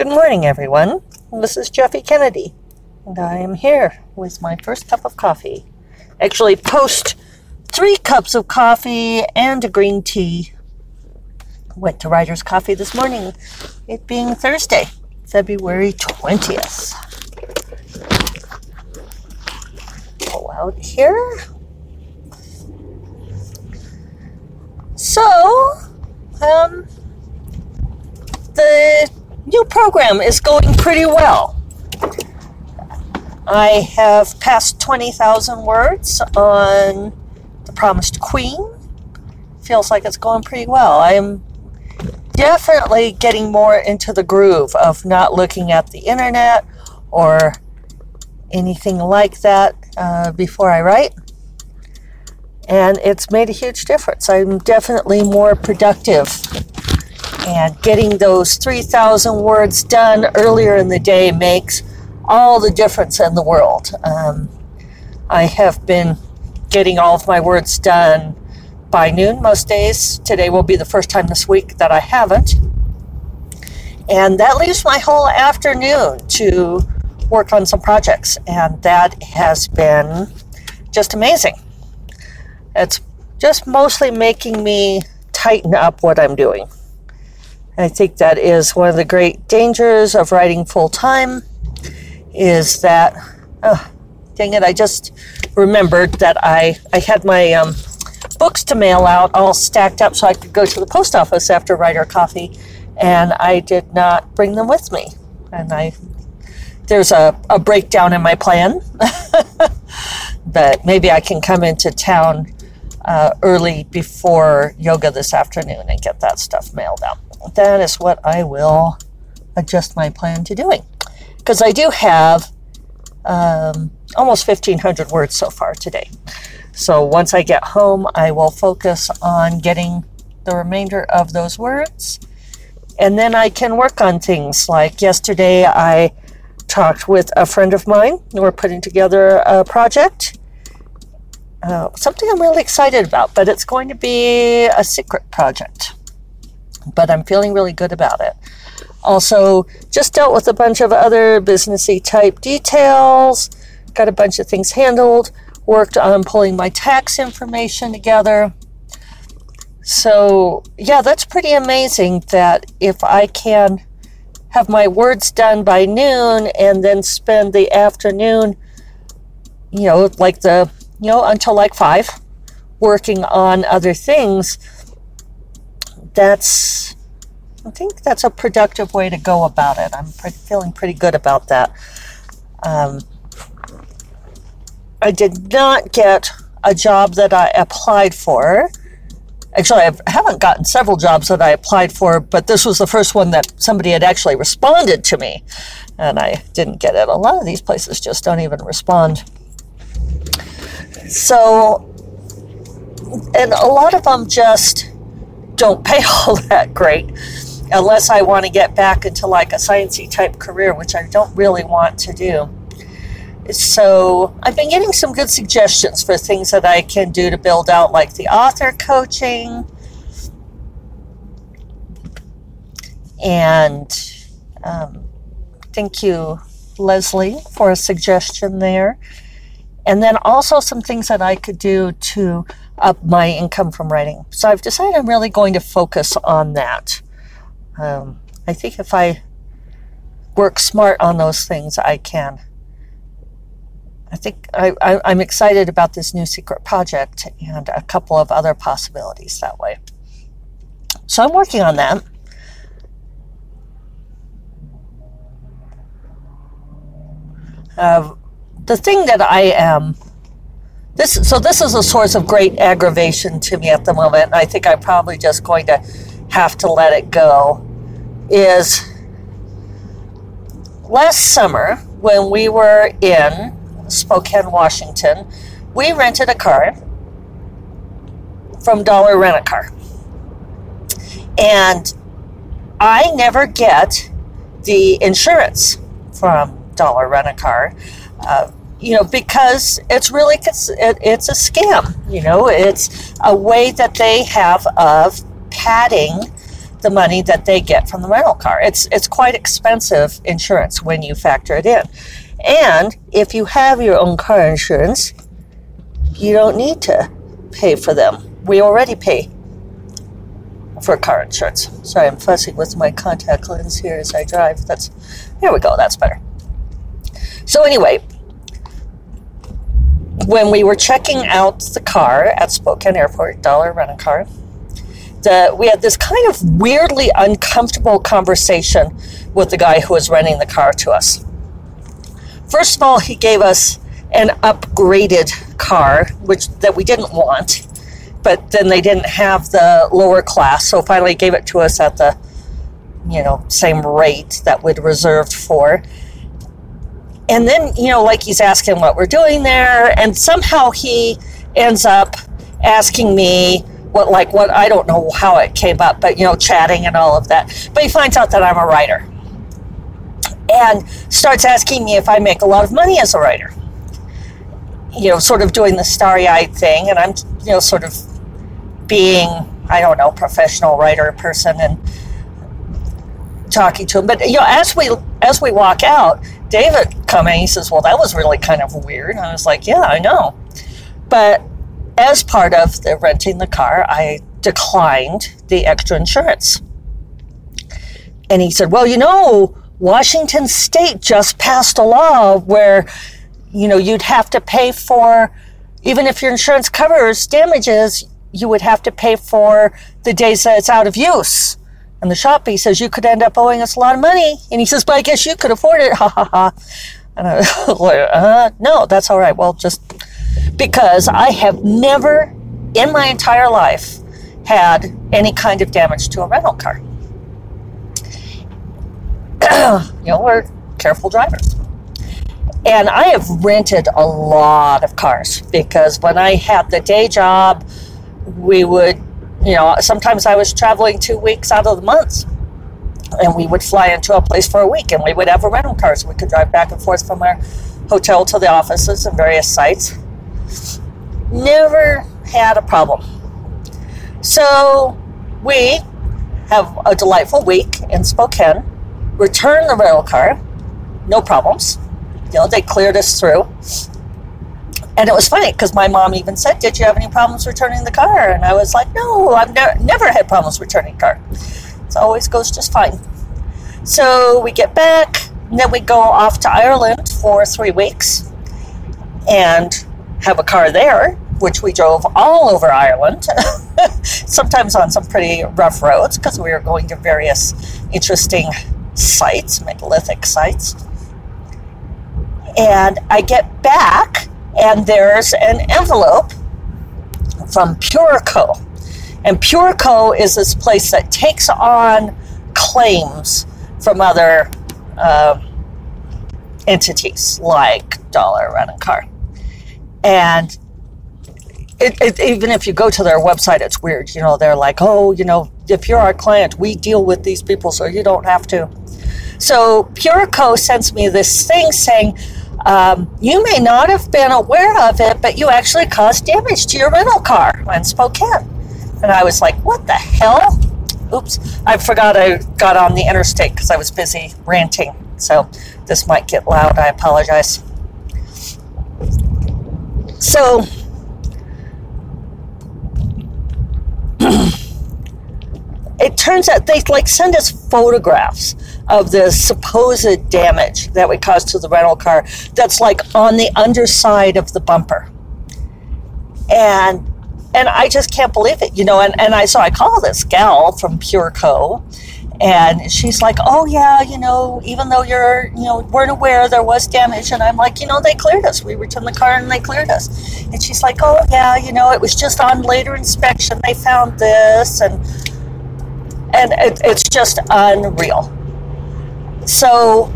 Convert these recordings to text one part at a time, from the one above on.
Good morning, everyone. This is Jeffe Kennedy, and I am here with my first cup of coffee. Actually, post three cups of coffee and a green tea. Went to Writer's Coffee this morning, it being Thursday, February 20th. Pull out here. So, um, the new program is going pretty well. I have passed 20,000 words on The Promised Queen. Feels like it's going pretty well. I'm definitely getting more into the groove of not looking at the internet or anything like that uh, before I write. And it's made a huge difference. I'm definitely more productive and getting those 3,000 words done earlier in the day makes all the difference in the world. Um, I have been getting all of my words done by noon most days. Today will be the first time this week that I haven't. And that leaves my whole afternoon to work on some projects. And that has been just amazing. It's just mostly making me tighten up what I'm doing. I think that is one of the great dangers of writing full time is that, oh, dang it, I just remembered that I, I had my um, books to mail out all stacked up so I could go to the post office after Writer Coffee, and I did not bring them with me. And I there's a, a breakdown in my plan, but maybe I can come into town uh, early before yoga this afternoon and get that stuff mailed out that is what I will adjust my plan to doing. Because I do have um, almost 1,500 words so far today. So once I get home, I will focus on getting the remainder of those words. And then I can work on things like yesterday I talked with a friend of mine. We're putting together a project. Uh, something I'm really excited about, but it's going to be a secret project but I'm feeling really good about it. Also, just dealt with a bunch of other businessy type details, got a bunch of things handled, worked on pulling my tax information together. So, yeah, that's pretty amazing that if I can have my words done by noon and then spend the afternoon, you know, like the, you know, until like five, working on other things that's I think that's a productive way to go about it. I'm pre- feeling pretty good about that. Um, I did not get a job that I applied for. Actually, I haven't gotten several jobs that I applied for, but this was the first one that somebody had actually responded to me, and I didn't get it. A lot of these places just don't even respond. So, and a lot of them just don't pay all that great unless I want to get back into like a sciencey type career, which I don't really want to do. So I've been getting some good suggestions for things that I can do to build out, like the author coaching, and um, thank you, Leslie, for a suggestion there. And then also some things that I could do to up my income from writing. So I've decided I'm really going to focus on that. Um, I think if I work smart on those things, I can. I think I, I, am excited about this new secret project and a couple of other possibilities that way. So I'm working on that. Uh, the thing that I am this so this is a source of great aggravation to me at the moment. I think I'm probably just going to have to let it go. Is last summer when we were in Spokane, Washington, we rented a car from Dollar Rent a Car. And I never get the insurance from Dollar Rent a Car. Uh, you know, because it's really it's a scam. You know, it's a way that they have of padding the money that they get from the rental car. It's it's quite expensive insurance when you factor it in. And if you have your own car insurance, you don't need to pay for them. We already pay for car insurance. Sorry, I'm fussing with my contact lens here as I drive. That's there we go. That's better. So anyway, when we were checking out the car at Spokane Airport, Dollar Rent a Car, the, we had this kind of weirdly uncomfortable conversation with the guy who was renting the car to us. First of all, he gave us an upgraded car, which that we didn't want, but then they didn't have the lower class, so finally gave it to us at the you know same rate that we'd reserved for. And then you know, like he's asking what we're doing there, and somehow he ends up asking me what like what I don't know how it came up, but you know, chatting and all of that. But he finds out that I'm a writer and starts asking me if I make a lot of money as a writer. You know, sort of doing the starry eyed thing, and I'm, you know, sort of being, I don't know, professional writer person and talking to him. But you know, as we as we walk out, David come in, he says, Well, that was really kind of weird. I was like, Yeah, I know. But as part of the renting the car, I declined the extra insurance. And he said, Well, you know, Washington State just passed a law where, you know, you'd have to pay for, even if your insurance covers damages, you would have to pay for the days that it's out of use. And the shop, he says, you could end up owing us a lot of money. And he says, but I guess you could afford it. Ha ha ha. And I was like, uh, no, that's all right. Well, just because I have never in my entire life had any kind of damage to a rental car. you know, we're careful drivers. And I have rented a lot of cars because when I had the day job, we would, you know, sometimes I was traveling two weeks out of the month. And we would fly into a place for a week and we would have a rental car so we could drive back and forth from our hotel to the offices and various sites. Never had a problem. So we have a delightful week in Spokane return the rental car, no problems. You know, they cleared us through. And it was funny because my mom even said, Did you have any problems returning the car? And I was like, No, I've ne- never had problems returning car. It always goes just fine. So we get back, and then we go off to Ireland for three weeks and have a car there, which we drove all over Ireland, sometimes on some pretty rough roads because we were going to various interesting sites, megalithic sites. And I get back, and there's an envelope from Pureco. And Pureco is this place that takes on claims from other uh, entities like Dollar Rent a Car. And it, it, even if you go to their website, it's weird. You know, they're like, oh, you know, if you're our client, we deal with these people, so you don't have to. So Pureco sends me this thing saying, um, you may not have been aware of it, but you actually caused damage to your rental car in Spokane. And I was like, what the hell? Oops, I forgot I got on the interstate because I was busy ranting. So this might get loud. I apologize. So, it turns out they like send us photographs of the supposed damage that we caused to the rental car that's like on the underside of the bumper. And and i just can't believe it you know and, and i so i call this gal from pureco and she's like oh yeah you know even though you're you know weren't aware there was damage and i'm like you know they cleared us. We returned the car and they cleared us. And she's like oh yeah you know it was just on later inspection. They found this and and it, it's just unreal. So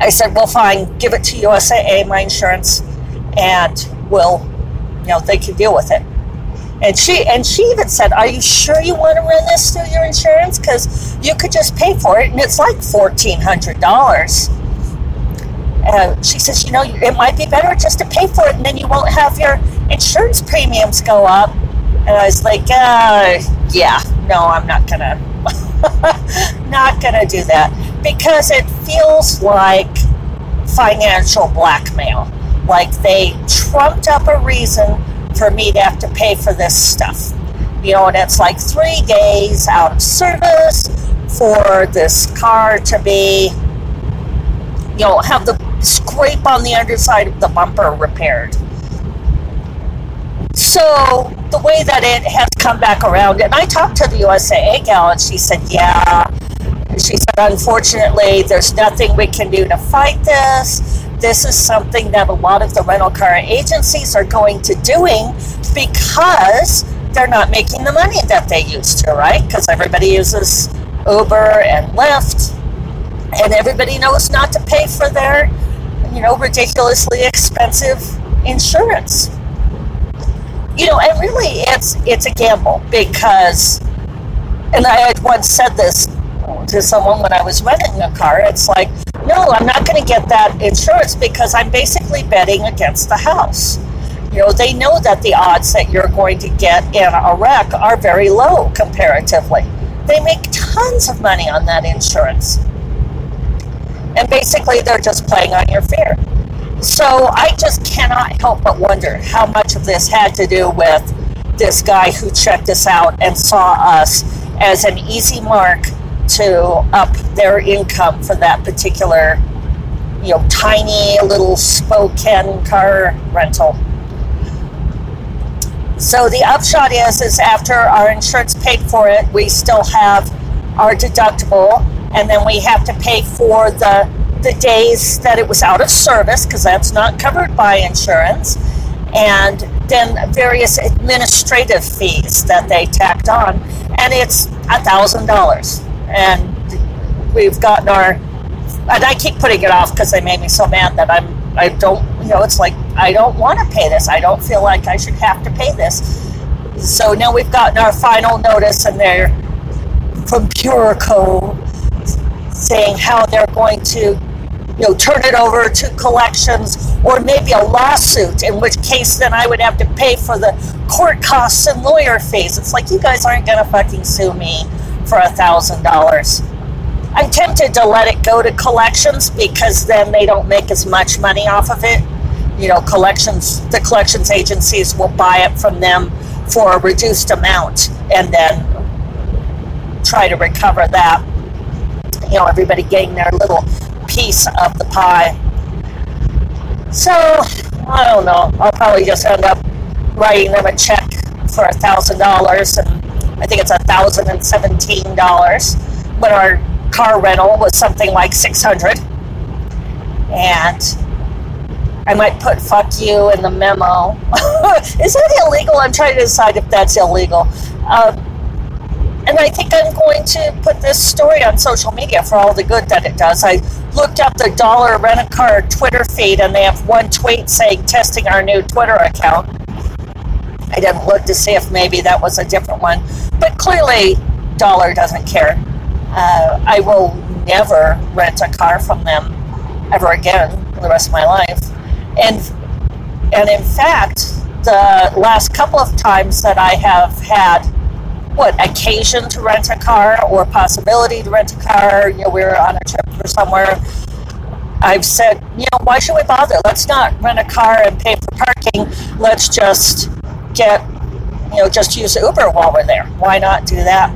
I said, well, fine, give it to USAA, my insurance, and we'll, you know, they can deal with it. And she and she even said, "Are you sure you want to run this through your insurance? Because you could just pay for it, and it's like fourteen hundred dollars." And she says, "You know, it might be better just to pay for it, and then you won't have your insurance premiums go up." And I was like, uh, "Yeah, no, I'm not gonna." not to do that because it feels like financial blackmail. Like they trumped up a reason for me to have to pay for this stuff. You know, and it's like three days out of service for this car to be, you know, have the scrape on the underside of the bumper repaired. So the way that it has come back around, and I talked to the USAA gal, and she said, "Yeah." She said, "Unfortunately, there's nothing we can do to fight this. This is something that a lot of the rental car agencies are going to doing because they're not making the money that they used to, right? Because everybody uses Uber and Lyft, and everybody knows not to pay for their, you know, ridiculously expensive insurance." you know, and really it's it's a gamble because, and I had once said this to someone when I was renting a car. It's like, no, I'm not going to get that insurance because I'm basically betting against the house. You know, they know that the odds that you're going to get in a wreck are very low comparatively. They make tons of money on that insurance. And basically, they're just playing on your fear. So I just cannot help but wonder how much of this had to do with this guy who checked us out and saw us as an easy mark to up their income for that particular, you know, tiny little Spokane car rental. So the upshot is, is after our insurance paid for it, we still have our deductible, and then we have to pay for the the days that it was out of service, because that's not covered by insurance, and then various administrative fees that they tacked on, and it's a thousand dollars. And we've gotten our, and I keep putting it off because they made me so mad that I'm, I don't, you know, it's like I don't want to pay this. I don't feel like I should have to pay this. So now we've gotten our final notice, and they're from Purico saying how they're going to you know, turn it over to collections or maybe a lawsuit, in which case then I would have to pay for the court costs and lawyer fees. It's like you guys aren't gonna fucking sue me for a thousand dollars. I'm tempted to let it go to collections because then they don't make as much money off of it. You know, collections the collections agencies will buy it from them for a reduced amount and then try to recover that. You know, everybody getting their little piece of the pie. So, I don't know. I'll probably just end up writing them a check for a thousand dollars, and I think it's a thousand and seventeen dollars when our car rental was something like six hundred. And I might put "fuck you" in the memo. Is that illegal? I'm trying to decide if that's illegal. Um, and I think I'm going to put this story on social media for all the good that it does. I looked up the Dollar Rent a Car Twitter feed, and they have one tweet saying testing our new Twitter account. I didn't look to see if maybe that was a different one, but clearly, Dollar doesn't care. Uh, I will never rent a car from them ever again for the rest of my life. And and in fact, the last couple of times that I have had what occasion to rent a car or possibility to rent a car. You know, we were on a trip or somewhere. I've said, you know, why should we bother? Let's not rent a car and pay for parking. Let's just get, you know, just use Uber while we're there. Why not do that?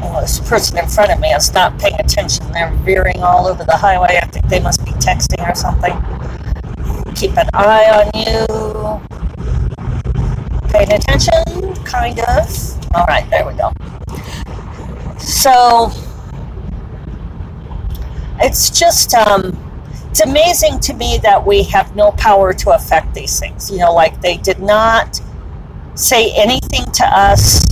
Well, this person in front of me is not paying attention. They're veering all over the highway. I think they must be texting or something. Keep an eye on you paying attention, kind of. All right, there we go. So it's just um, it's amazing to me that we have no power to affect these things. You know, like they did not say anything to us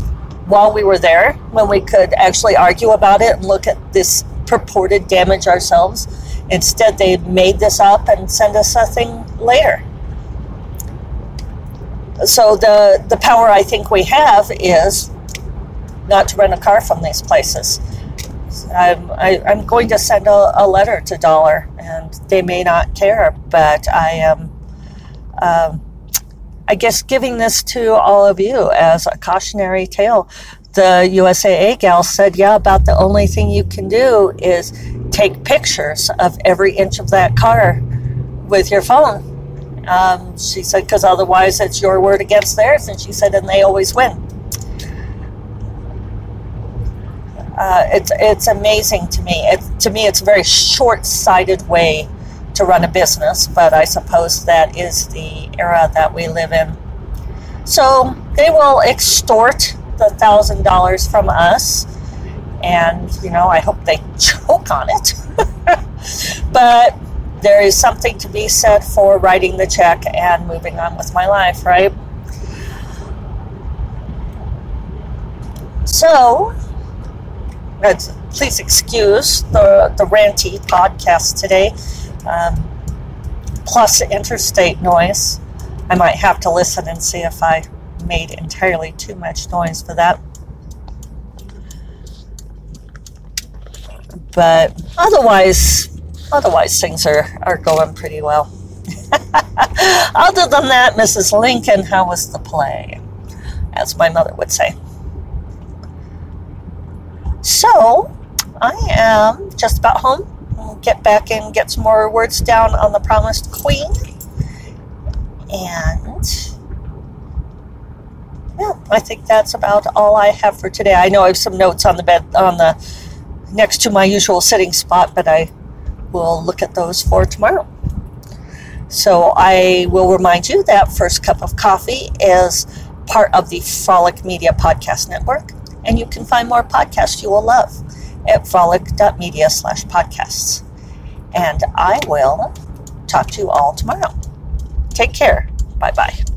while we were there when we could actually argue about it and look at this purported damage ourselves. Instead, they made this up and send us a thing later so the the power I think we have is not to rent a car from these places. I'm, I, i am going to send a, a, letter to Dollar, and they may not care, but I am. Um, I guess giving this to all of you as a cautionary tale. The USAA gal said, yeah, about the only thing you can do is take pictures of every inch of that car with your phone. Um, she said, because otherwise it's your word against theirs. And she said, and they always win. Uh, it's, it's amazing to me. It, to me, it's a very short sighted way to run a business, but I suppose that is the era that we live in. So they will extort the thousand dollars from us, and you know, I hope they choke on it. but there is something to be said for writing the check and moving on with my life, right? So, please excuse the, the ranty podcast today, um, plus interstate noise. I might have to listen and see if I made entirely too much noise for that. But otherwise, otherwise things are, are going pretty well. Other than that, Mrs. Lincoln, how was the play? As my mother would say. So, I am just about home. I'll get back and get some more words down on the promised queen. And yeah, I think that's about all I have for today. I know I have some notes on the bed on the next to my usual sitting spot, but I will look at those for tomorrow. So I will remind you that First Cup of Coffee is part of the Frolic Media Podcast Network, and you can find more podcasts you will love at frolic.media slash podcasts. And I will talk to you all tomorrow. Take care. Bye bye.